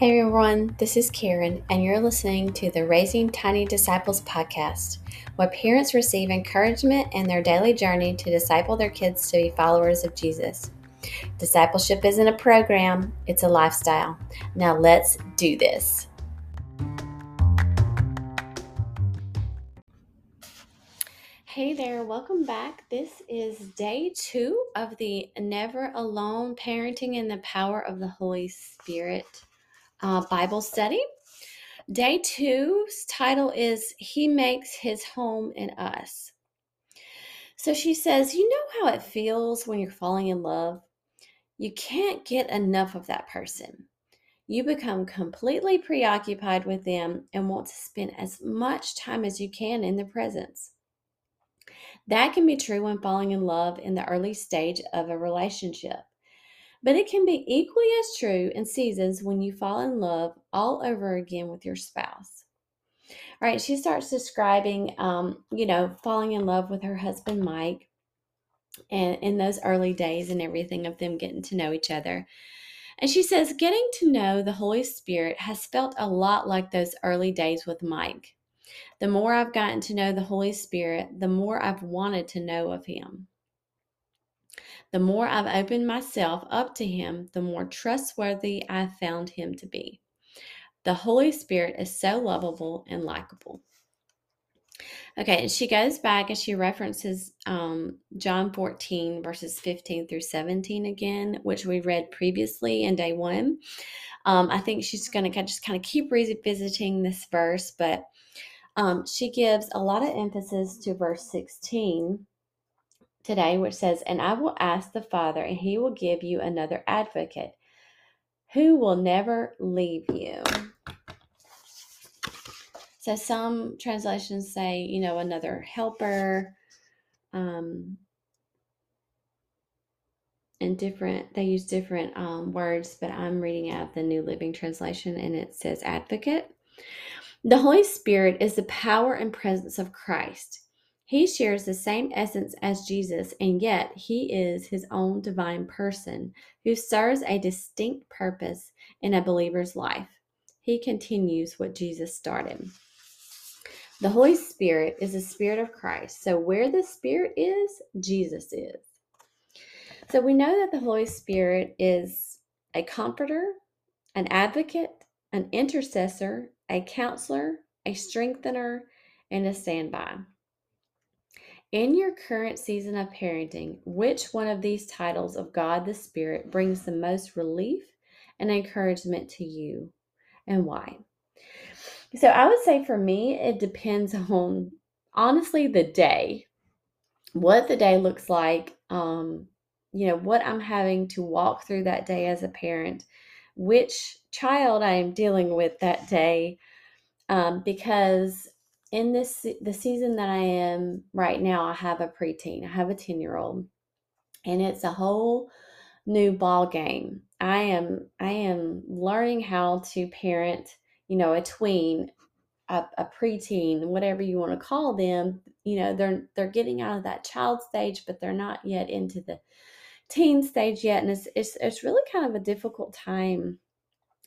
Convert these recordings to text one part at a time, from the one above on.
Hey everyone, this is Karen, and you're listening to the Raising Tiny Disciples podcast, where parents receive encouragement in their daily journey to disciple their kids to be followers of Jesus. Discipleship isn't a program, it's a lifestyle. Now let's do this. Hey there, welcome back. This is day two of the Never Alone Parenting in the Power of the Holy Spirit uh, Bible study. Day two's title is He Makes His Home in Us. So she says, You know how it feels when you're falling in love? You can't get enough of that person. You become completely preoccupied with them and want to spend as much time as you can in their presence. That can be true when falling in love in the early stage of a relationship. But it can be equally as true in seasons when you fall in love all over again with your spouse. All right, she starts describing, um, you know, falling in love with her husband, Mike, and in those early days and everything of them getting to know each other. And she says, getting to know the Holy Spirit has felt a lot like those early days with Mike. The more I've gotten to know the Holy Spirit, the more I've wanted to know of Him. The more I've opened myself up to Him, the more trustworthy I've found Him to be. The Holy Spirit is so lovable and likable. Okay, and she goes back and she references um, John 14, verses 15 through 17 again, which we read previously in day one. Um, I think she's going to just kind of keep revisiting this verse, but um, she gives a lot of emphasis to verse 16 today, which says, And I will ask the Father, and he will give you another advocate who will never leave you. So some translations say, you know, another helper. Um, and different, they use different um, words, but I'm reading out the New Living Translation and it says advocate. The Holy Spirit is the power and presence of Christ. He shares the same essence as Jesus, and yet he is his own divine person who serves a distinct purpose in a believer's life. He continues what Jesus started. The Holy Spirit is the Spirit of Christ. So, where the Spirit is, Jesus is. So, we know that the Holy Spirit is a comforter, an advocate, an intercessor, a counselor, a strengthener, and a standby. In your current season of parenting, which one of these titles of God the Spirit brings the most relief and encouragement to you and why? So I would say for me, it depends on honestly the day, what the day looks like, um, you know, what I'm having to walk through that day as a parent, which child I am dealing with that day, um, because in this the season that I am right now, I have a preteen. I have a 10 year old, and it's a whole new ball game. I am I am learning how to parent, you know, a tween, a, a preteen, whatever you want to call them. You know, they're they're getting out of that child stage, but they're not yet into the teen stage yet, and it's it's it's really kind of a difficult time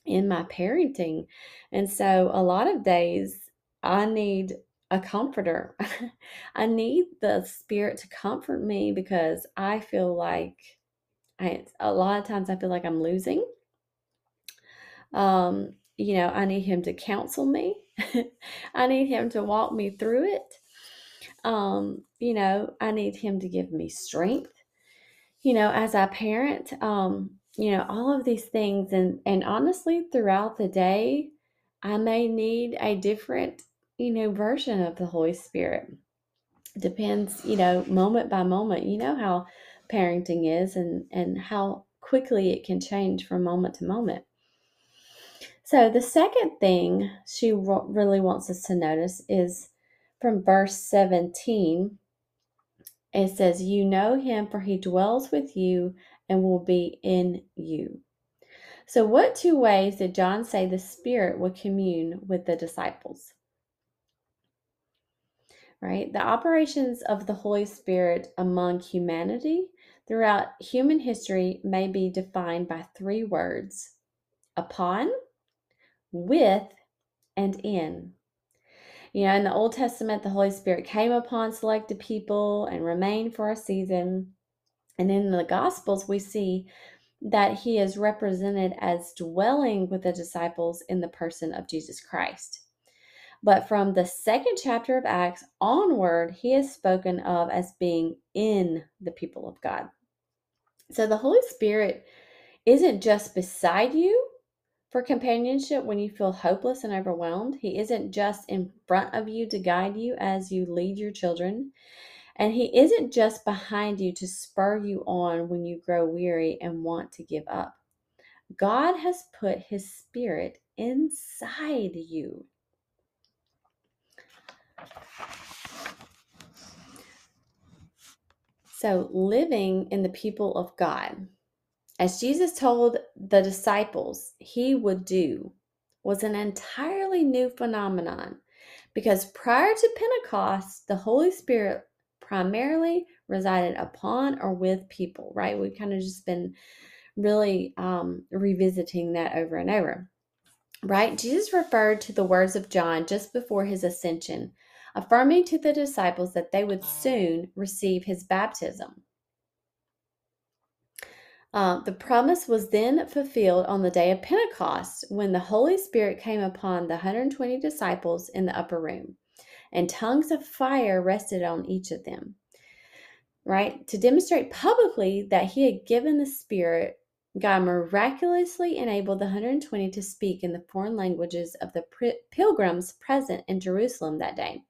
in my parenting. And so a lot of days I need a comforter. I need the spirit to comfort me because I feel like I a lot of times I feel like I'm losing. Um, you know, I need him to counsel me. I need him to walk me through it. Um, you know, I need him to give me strength. You know, as I parent, um, you know, all of these things and and honestly throughout the day, I may need a different you know, version of the Holy Spirit. Depends, you know, moment by moment. You know how parenting is and and how quickly it can change from moment to moment. So the second thing she really wants us to notice is from verse 17. It says, You know him, for he dwells with you and will be in you. So, what two ways did John say the Spirit would commune with the disciples? Right? The operations of the Holy Spirit among humanity throughout human history may be defined by three words upon, with and in. You know, in the Old Testament, the Holy Spirit came upon selected people and remained for a season. And in the Gospels, we see that he is represented as dwelling with the disciples in the person of Jesus Christ. But from the second chapter of Acts onward, he is spoken of as being in the people of God. So the Holy Spirit isn't just beside you for companionship when you feel hopeless and overwhelmed. He isn't just in front of you to guide you as you lead your children. And He isn't just behind you to spur you on when you grow weary and want to give up. God has put His Spirit inside you. So, living in the people of God, as Jesus told the disciples he would do, was an entirely new phenomenon because prior to Pentecost, the Holy Spirit primarily resided upon or with people, right? We've kind of just been really um, revisiting that over and over, right? Jesus referred to the words of John just before his ascension affirming to the disciples that they would soon receive his baptism. Uh, the promise was then fulfilled on the day of Pentecost when the Holy Spirit came upon the 120 disciples in the upper room, and tongues of fire rested on each of them. Right? To demonstrate publicly that he had given the Spirit, God miraculously enabled the 120 to speak in the foreign languages of the pilgrims present in Jerusalem that day.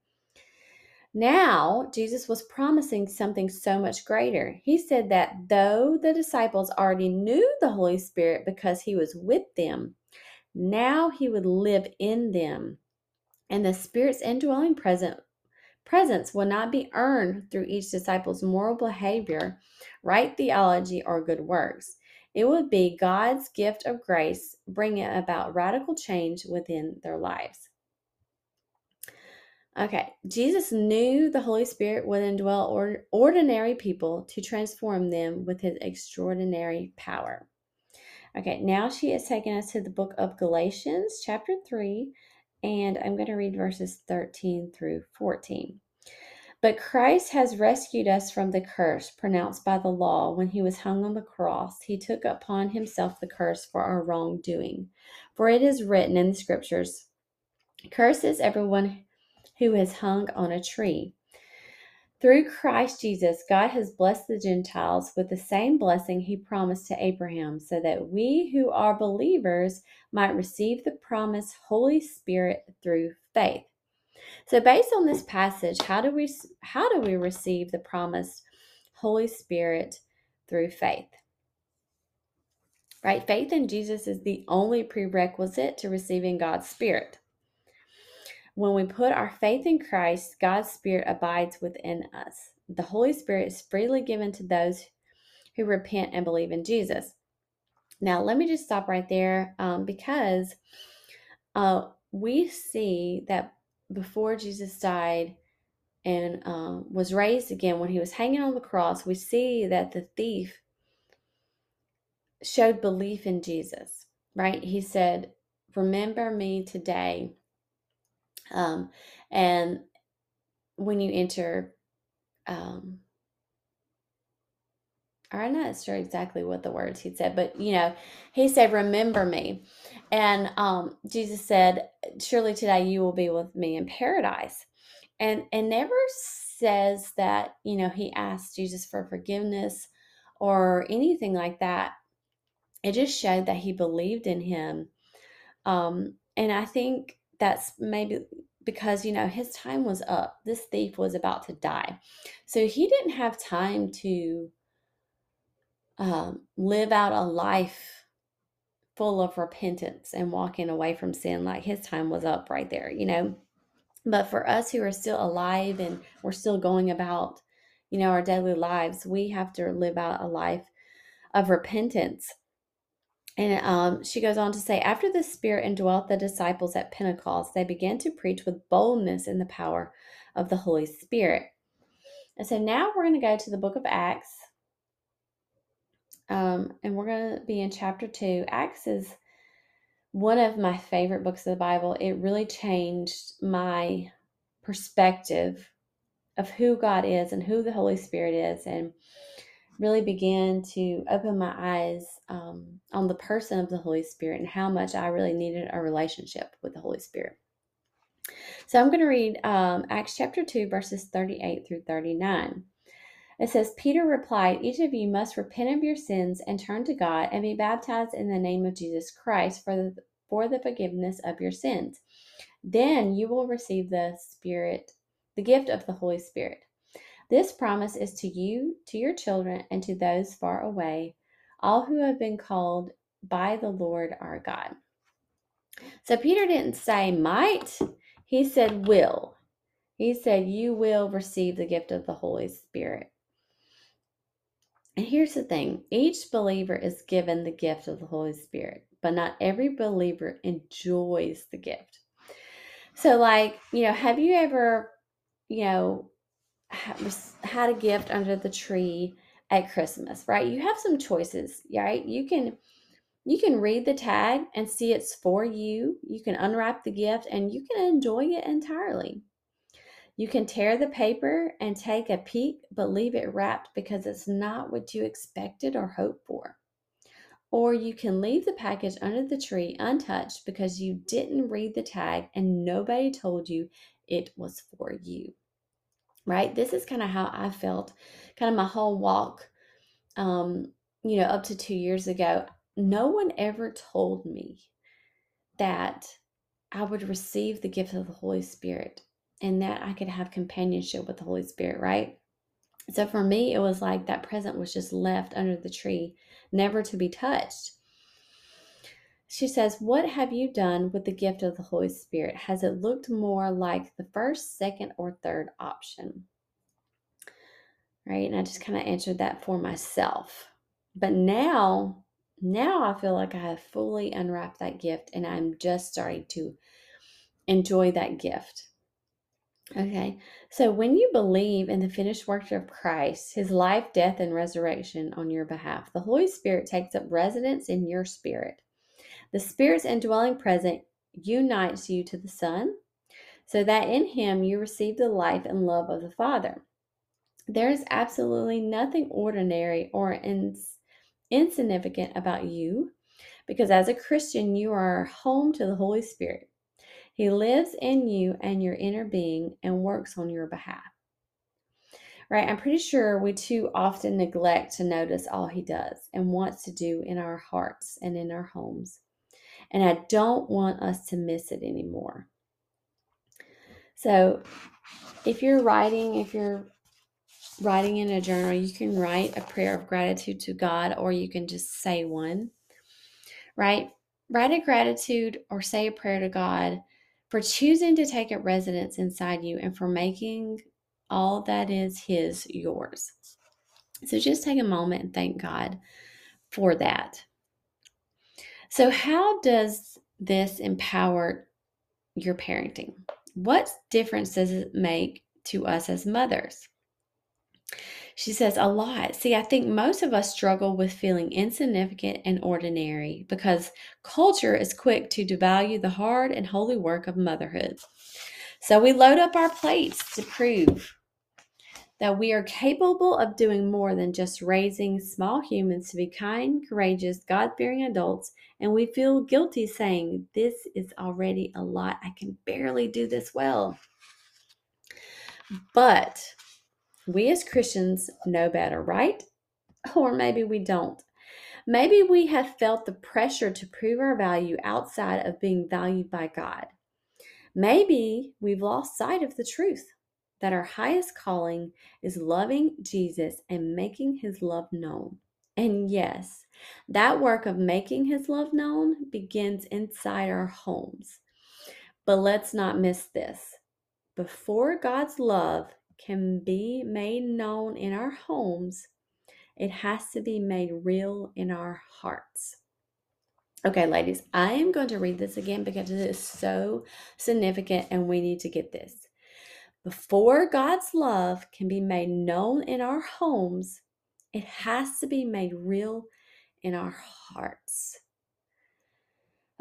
Now, Jesus was promising something so much greater. He said that though the disciples already knew the Holy Spirit because he was with them, now he would live in them. And the Spirit's indwelling present, presence will not be earned through each disciple's moral behavior, right theology, or good works. It would be God's gift of grace bringing about radical change within their lives. Okay, Jesus knew the Holy Spirit would indwell or, ordinary people to transform them with his extraordinary power. Okay, now she has taken us to the book of Galatians, chapter 3, and I'm going to read verses 13 through 14. But Christ has rescued us from the curse pronounced by the law when he was hung on the cross. He took upon himself the curse for our wrongdoing. For it is written in the scriptures Curses everyone who is hung on a tree. Through Christ Jesus, God has blessed the Gentiles with the same blessing he promised to Abraham, so that we who are believers might receive the promised Holy Spirit through faith. So based on this passage, how do we how do we receive the promised Holy Spirit through faith? Right? Faith in Jesus is the only prerequisite to receiving God's Spirit. When we put our faith in Christ, God's Spirit abides within us. The Holy Spirit is freely given to those who repent and believe in Jesus. Now, let me just stop right there um, because uh, we see that before Jesus died and um, was raised again, when he was hanging on the cross, we see that the thief showed belief in Jesus, right? He said, Remember me today um, and when you enter, um, I'm not sure exactly what the words he said, but you know, he said, Remember me. And um, Jesus said, Surely today you will be with me in paradise. And and never says that, you know, he asked Jesus for forgiveness or anything like that. It just showed that he believed in him. Um, and I think that's maybe because you know his time was up. This thief was about to die. So he didn't have time to um, live out a life full of repentance and walking away from sin like his time was up right there you know? But for us who are still alive and we're still going about you know our daily lives we have to live out a life of repentance and um, she goes on to say, after the Spirit indwelt the disciples at Pentecost, they began to preach with boldness in the power of the Holy Spirit. And so now we're going to go to the book of Acts. Um, and we're going to be in chapter 2. Acts is one of my favorite books of the Bible. It really changed my perspective of who God is and who the Holy Spirit is, and really began to open my eyes um, on the person of the Holy Spirit and how much I really needed a relationship with the Holy Spirit. So I'm going to read um, Acts chapter 2, verses 38 through 39. It says, Peter replied, Each of you must repent of your sins and turn to God and be baptized in the name of Jesus Christ for the, for the forgiveness of your sins. Then you will receive the Spirit, the gift of the Holy Spirit. This promise is to you, to your children, and to those far away, all who have been called by the Lord our God. So Peter didn't say might, he said will. He said, You will receive the gift of the Holy Spirit. And here's the thing each believer is given the gift of the Holy Spirit, but not every believer enjoys the gift. So, like, you know, have you ever, you know, had a gift under the tree at Christmas, right? You have some choices, right? You can you can read the tag and see it's for you. You can unwrap the gift and you can enjoy it entirely. You can tear the paper and take a peek, but leave it wrapped because it's not what you expected or hoped for. Or you can leave the package under the tree untouched because you didn't read the tag and nobody told you it was for you. Right? This is kind of how I felt, kind of my whole walk, um, you know, up to two years ago. No one ever told me that I would receive the gift of the Holy Spirit and that I could have companionship with the Holy Spirit, right? So for me, it was like that present was just left under the tree, never to be touched. She says, What have you done with the gift of the Holy Spirit? Has it looked more like the first, second, or third option? Right? And I just kind of answered that for myself. But now, now I feel like I have fully unwrapped that gift and I'm just starting to enjoy that gift. Okay, so when you believe in the finished work of Christ, his life, death, and resurrection on your behalf, the Holy Spirit takes up residence in your spirit. The Spirit's indwelling presence unites you to the Son, so that in him you receive the life and love of the Father. There is absolutely nothing ordinary or ins- insignificant about you, because as a Christian, you are home to the Holy Spirit. He lives in you and your inner being and works on your behalf. Right? I'm pretty sure we too often neglect to notice all he does and wants to do in our hearts and in our homes. And I don't want us to miss it anymore. So, if you're writing, if you're writing in a journal, you can write a prayer of gratitude to God or you can just say one. Right? Write a gratitude or say a prayer to God for choosing to take up residence inside you and for making all that is His yours. So just take a moment and thank God for that. So, how does this empower your parenting? What difference does it make to us as mothers? She says, a lot. See, I think most of us struggle with feeling insignificant and ordinary because culture is quick to devalue the hard and holy work of motherhood. So we load up our plates to prove that we are capable of doing more than just raising small humans to be kind, courageous, God fearing adults, and we feel guilty saying, This is already a lot. I can barely do this well. But we as Christians know better, right? Or maybe we don't. Maybe we have felt the pressure to prove our value outside of being valued by God. Maybe we've lost sight of the truth that our highest calling is loving Jesus and making his love known. And yes, that work of making his love known begins inside our homes. But let's not miss this. Before God's love can be made known in our homes, it has to be made real in our hearts. Okay, ladies, I am going to read this again because it is so significant and we need to get this. Before God's love can be made known in our homes, it has to be made real in our hearts.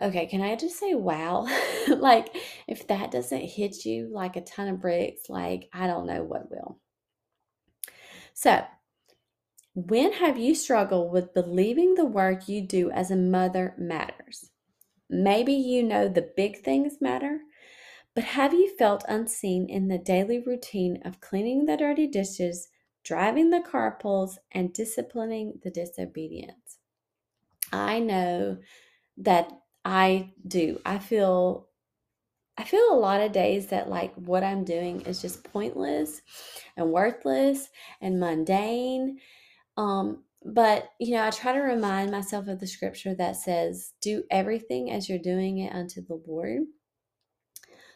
Okay, can I just say wow? like, if that doesn't hit you like a ton of bricks, like, I don't know what will. So, when have you struggled with believing the work you do as a mother matters? Maybe you know the big things matter, but have you felt unseen in the daily routine of cleaning the dirty dishes, driving the carpools, and disciplining the disobedience? I know that I do. I feel I feel a lot of days that like what I'm doing is just pointless and worthless and mundane. Um but you know, I try to remind myself of the scripture that says, "Do everything as you're doing it unto the Lord."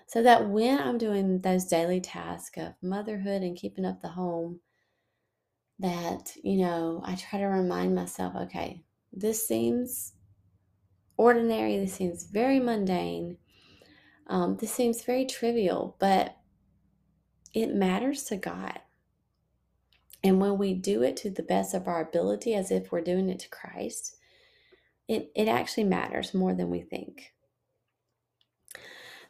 So that when I'm doing those daily tasks of motherhood and keeping up the home, that, you know, I try to remind myself, okay, this seems ordinary, this seems very mundane, um, this seems very trivial, but it matters to God. And when we do it to the best of our ability, as if we're doing it to Christ, it, it actually matters more than we think.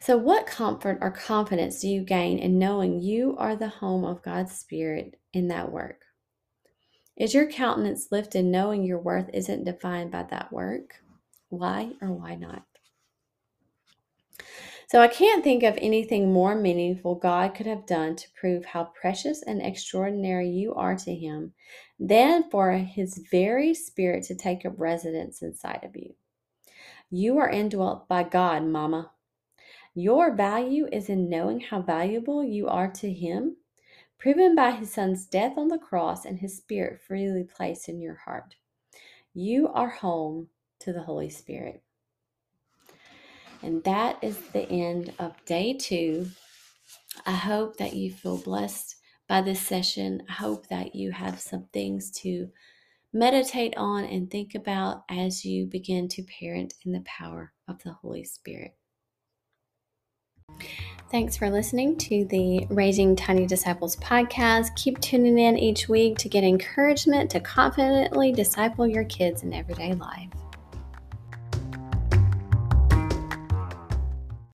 So, what comfort or confidence do you gain in knowing you are the home of God's Spirit in that work? Is your countenance lifted knowing your worth isn't defined by that work? Why or why not? So, I can't think of anything more meaningful God could have done to prove how precious and extraordinary you are to Him than for His very Spirit to take up residence inside of you. You are indwelt by God, Mama. Your value is in knowing how valuable you are to Him, proven by His Son's death on the cross and His Spirit freely placed in your heart. You are home to the Holy Spirit. And that is the end of day two. I hope that you feel blessed by this session. I hope that you have some things to meditate on and think about as you begin to parent in the power of the Holy Spirit. Thanks for listening to the Raising Tiny Disciples podcast. Keep tuning in each week to get encouragement to confidently disciple your kids in everyday life.